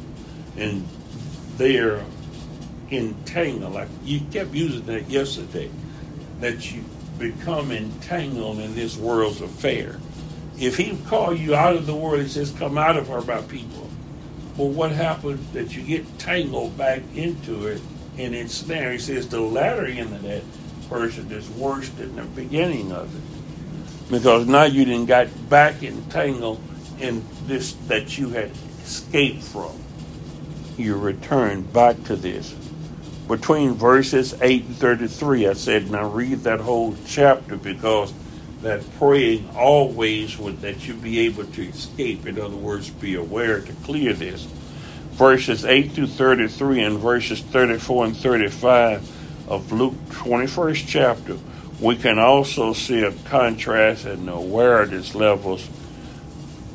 And they're entangled. Like you kept using that yesterday, that you become entangled in this world's affair. If he call you out of the world, he says, come out of her by people. Well, what happens that you get tangled back into it and it's there? He says the latter end of that person is worse than the beginning of it. Because now you didn't got back entangled in this that you had escaped from. You return back to this. Between verses 8 and 33, I said, now read that whole chapter because that praying always would that you be able to escape. In other words, be aware to clear this. Verses 8 through 33 and verses 34 and 35 of Luke 21st chapter, we can also see a contrast in the awareness levels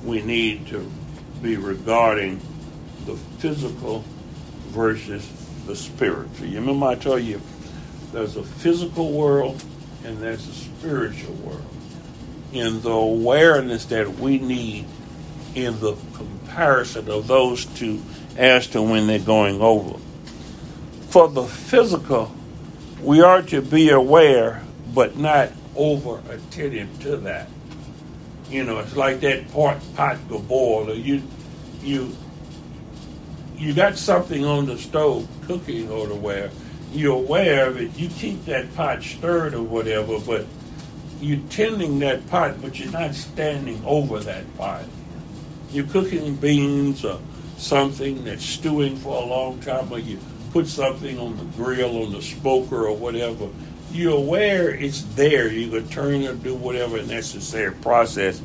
we need to be regarding the physical versus the spiritual. You remember I told you there's a physical world and there's a spiritual world in the awareness that we need in the comparison of those two as to when they're going over. For the physical, we are to be aware, but not over attentive to that. You know, it's like that pot pot to boiler. you you you got something on the stove cooking or where you're aware of it, you keep that pot stirred or whatever, but you're tending that pot, but you're not standing over that pot. You're cooking beans or something that's stewing for a long time, or you put something on the grill, on the smoker, or whatever. You're aware it's there. You can turn or do whatever necessary process,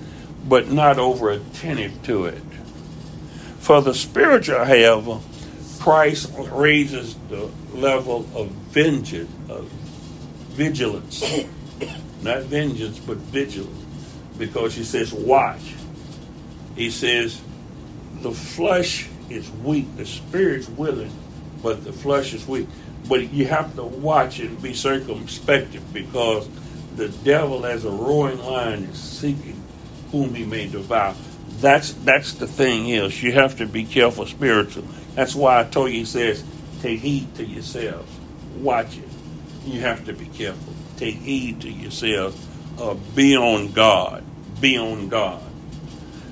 but not over attentive to it. For the spiritual, however, Christ raises the level of vengeance, of vigilance [COUGHS] not vengeance, but vigilance. Because he says, watch. He says, the flesh is weak, the spirit's willing, but the flesh is weak. But you have to watch and be circumspect because the devil, as a roaring lion, is seeking whom he may devour. That's that's the thing is you have to be careful spiritual. That's why I told you he says, take heed to yourselves. Watch it. You have to be careful take heed to yourselves. Uh, be on God. Be on God.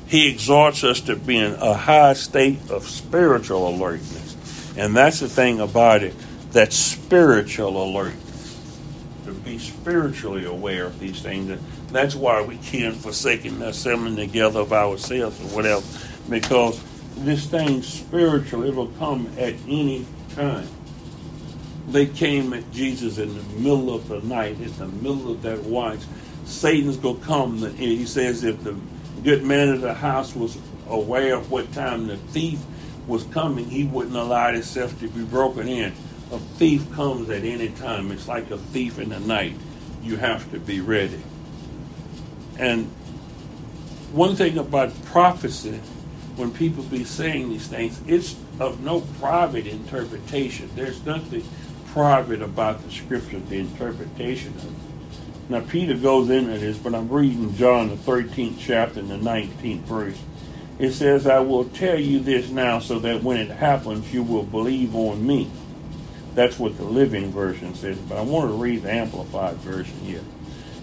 He exhorts us to be in a high state of spiritual alertness. And that's the thing about it that spiritual alertness. to be spiritually aware of these things. And that's why we can't forsake assembling together of ourselves or whatever, because this thing spiritual, it will come at any time. They came at Jesus in the middle of the night, in the middle of that watch. Satan's going to come. He says if the good man of the house was aware of what time the thief was coming, he wouldn't allow himself to be broken in. A thief comes at any time. It's like a thief in the night. You have to be ready. And one thing about prophecy, when people be saying these things, it's of no private interpretation. There's nothing private about the scripture, the interpretation of it. Now, Peter goes into this, but I'm reading John, the 13th chapter, and the 19th verse. It says, I will tell you this now so that when it happens, you will believe on me. That's what the Living Version says, but I want to read the Amplified Version here.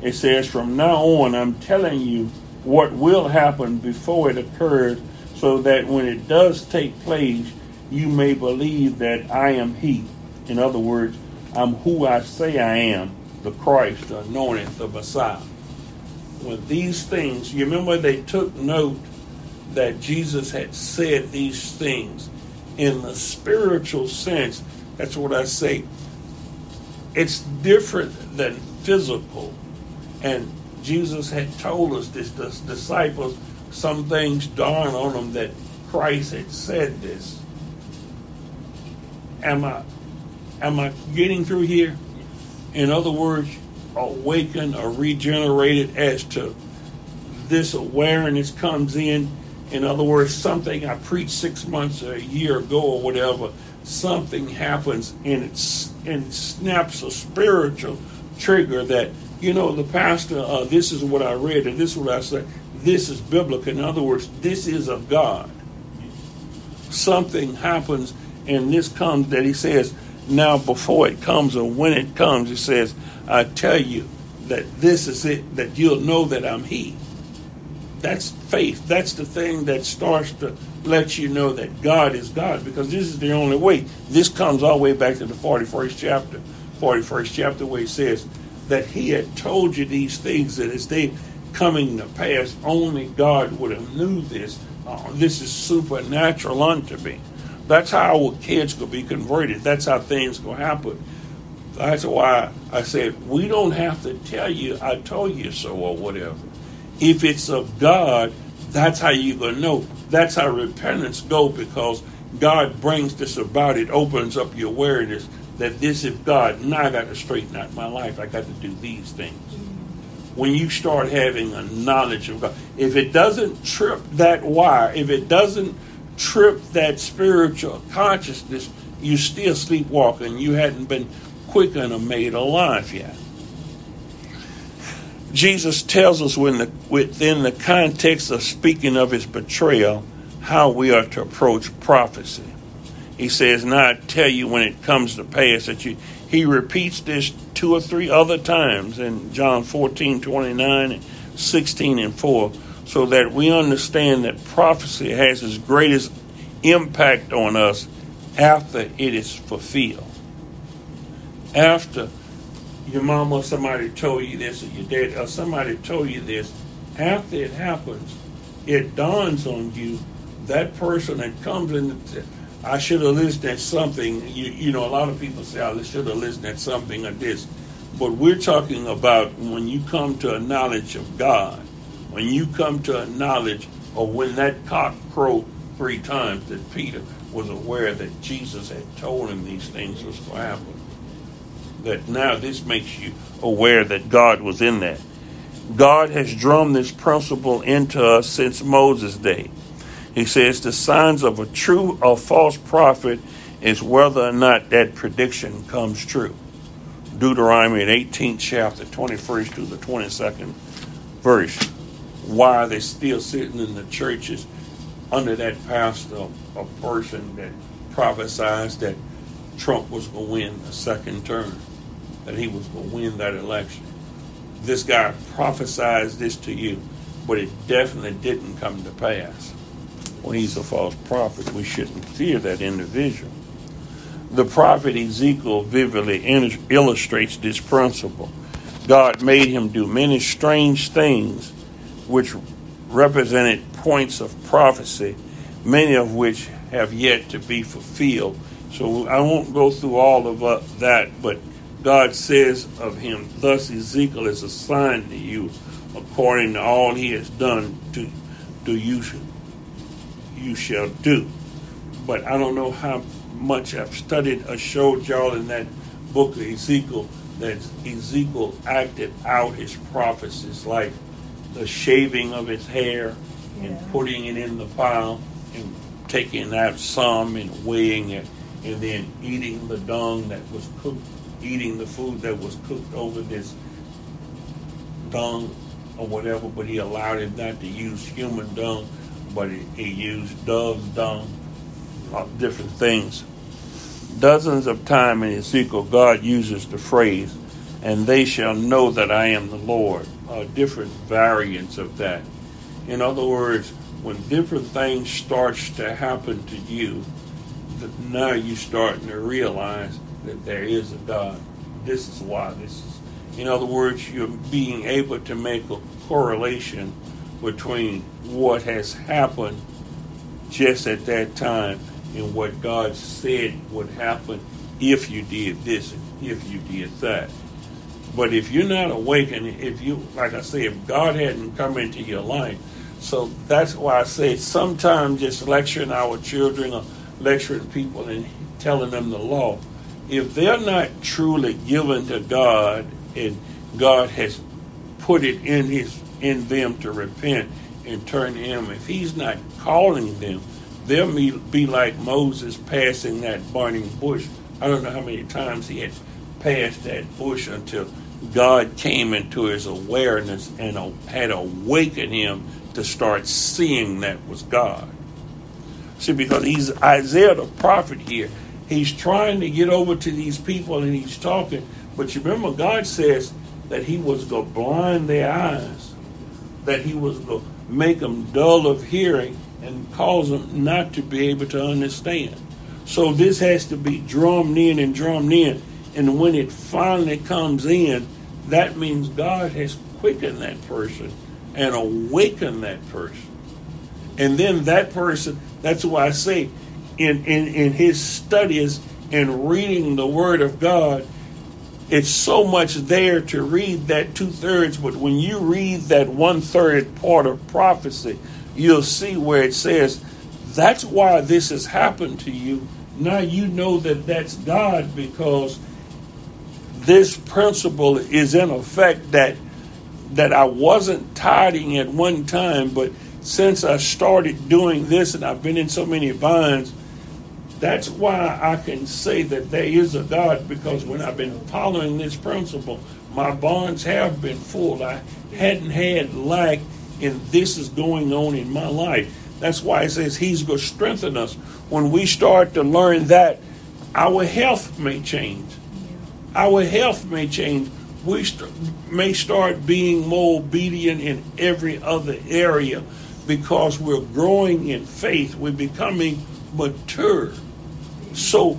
It says, From now on, I'm telling you what will happen before it occurs, so that when it does take place, you may believe that I am He. In other words, I'm who I say I am, the Christ, the anointed, the Messiah. When these things, you remember they took note that Jesus had said these things in the spiritual sense. That's what I say. It's different than physical. And Jesus had told us this, the disciples, some things dawned on them that Christ had said this. Am I Am I getting through here? In other words, awakened or regenerated as to this awareness comes in. In other words, something I preached six months or a year ago or whatever, something happens and it's and it snaps a spiritual trigger that you know the pastor. Uh, this is what I read and this is what I said. This is biblical. In other words, this is of God. Something happens and this comes that he says now before it comes or when it comes, he says, I tell you that this is it, that you'll know that I'm He. That's faith. That's the thing that starts to let you know that God is God because this is the only way. This comes all the way back to the 41st chapter, 41st chapter, where He says that He had told you these things that as they coming to pass, only God would have knew this. Uh, this is supernatural unto me. That's how our kids to be converted. That's how things to happen. That's why I said we don't have to tell you I told you so or whatever. If it's of God, that's how you're to know. That's how repentance go because God brings this about. It opens up your awareness that this is God. Now I got to straighten out my life. I got to do these things. When you start having a knowledge of God, if it doesn't trip that wire, if it doesn't trip that spiritual consciousness, you still sleepwalking. You hadn't been quickened or made alive yet. Jesus tells us the, within the context of speaking of his betrayal how we are to approach prophecy. He says, Now I tell you when it comes to pass that you. He repeats this two or three other times in John 14, 29, and 16 and 4 so that we understand that prophecy has its greatest impact on us after it is fulfilled. After your mama or somebody told you this, or your dad or somebody told you this, after it happens, it dawns on you that person that comes in. I should have listened at something. You, you know, a lot of people say, I should have listened at something or this. But we're talking about when you come to a knowledge of God when you come to a knowledge of when that cock crowed three times, that Peter was aware that Jesus had told him these things was going to happen. That now this makes you aware that God was in that. God has drummed this principle into us since Moses' day. He says the signs of a true or false prophet is whether or not that prediction comes true. Deuteronomy 18th chapter, 21st to the 22nd verse why are they still sitting in the churches under that pastor, a person that prophesied that Trump was going to win a second term, that he was going to win that election. This guy prophesied this to you, but it definitely didn't come to pass. Well, he's a false prophet. We shouldn't fear that individual. The prophet Ezekiel vividly illustrates this principle. God made him do many strange things which represented points of prophecy, many of which have yet to be fulfilled. So I won't go through all of uh, that, but God says of him, Thus Ezekiel is assigned to you according to all he has done to, to you, you shall do. But I don't know how much I've studied or showed y'all in that book of Ezekiel that Ezekiel acted out his prophecies like the shaving of his hair and yeah. putting it in the pile and taking out some and weighing it and then eating the dung that was cooked, eating the food that was cooked over this dung or whatever, but he allowed him not to use human dung, but he, he used dove's dung, different things. Dozens of times in Ezekiel, God uses the phrase, and they shall know that I am the Lord. Uh, different variants of that. In other words, when different things starts to happen to you, now you're starting to realize that there is a God. This is why this is. In other words, you're being able to make a correlation between what has happened just at that time and what God said would happen if you did this, if you did that. But if you're not awakened, if you, like I say, if God hadn't come into your life, so that's why I say sometimes just lecturing our children or lecturing people and telling them the law, if they're not truly given to God and God has put it in his in them to repent and turn to him, if he's not calling them, they'll be like Moses passing that burning bush. I don't know how many times he had passed that bush until God came into his awareness and had awakened him to start seeing that was God. See, because he's Isaiah the prophet here. He's trying to get over to these people and he's talking. But you remember, God says that he was going to blind their eyes, that he was going to make them dull of hearing and cause them not to be able to understand. So this has to be drummed in and drummed in. And when it finally comes in, that means God has quickened that person and awakened that person. And then that person, that's why I say, in, in, in his studies and reading the Word of God, it's so much there to read that two thirds, but when you read that one third part of prophecy, you'll see where it says, That's why this has happened to you. Now you know that that's God because this principle is in effect that that I wasn't tiding at one time, but since I started doing this and I've been in so many binds, that's why I can say that there is a God because when I've been following this principle, my bonds have been full. I hadn't had lack, and this is going on in my life. That's why it says He's going to strengthen us. When we start to learn that, our health may change. Our health may change. We st- may start being more obedient in every other area because we're growing in faith. We're becoming mature. So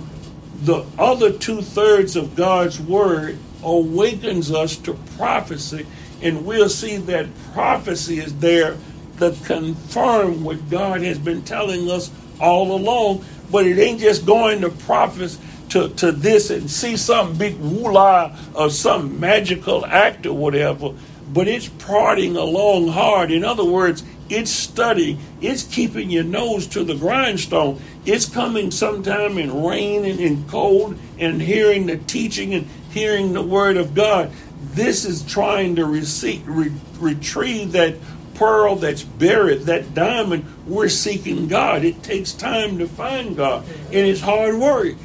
the other two thirds of God's word awakens us to prophecy, and we'll see that prophecy is there to confirm what God has been telling us all along. But it ain't just going to prophets to, to this and see some big woolah or some magical act or whatever, but it's prodding along hard. In other words, it's studying, it's keeping your nose to the grindstone. It's coming sometime in rain and in cold and hearing the teaching and hearing the word of God. This is trying to receive, re- retrieve that pearl that's buried, that diamond. We're seeking God. It takes time to find God, and it's hard work.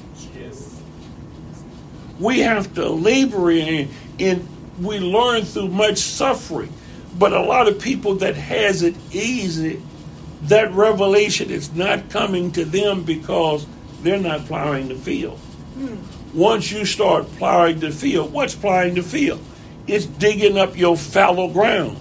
We have to labor in, and we learn through much suffering. But a lot of people that has it easy, that revelation is not coming to them because they're not plowing the field. Hmm. Once you start plowing the field, what's plowing the field? It's digging up your fallow ground.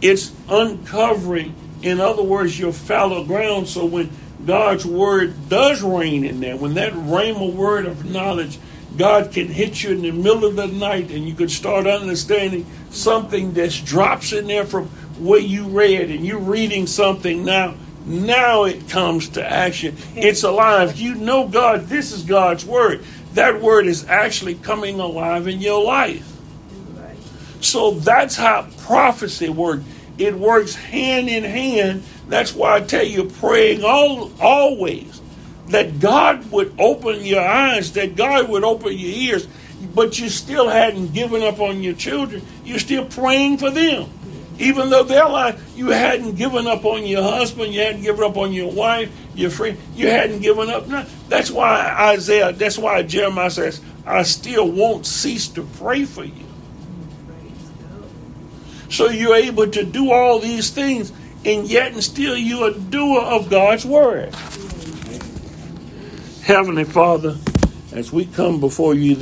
It's uncovering, in other words, your fallow ground. So when God's word does reign in there, when that rhema word of knowledge, God can hit you in the middle of the night and you can start understanding something that drops in there from what you read and you're reading something now. Now it comes to action. It's alive. You know God, this is God's word. That word is actually coming alive in your life. So that's how prophecy works. It works hand in hand. That's why I tell you, praying all always that God would open your eyes, that God would open your ears, but you still hadn't given up on your children. You're still praying for them. Even though they're like, you hadn't given up on your husband, you hadn't given up on your wife, your friend, you hadn't given up. That's why Isaiah, that's why Jeremiah says, I still won't cease to pray for you. So you're able to do all these things, and yet and still you're a doer of God's word. Heavenly Father, as we come before you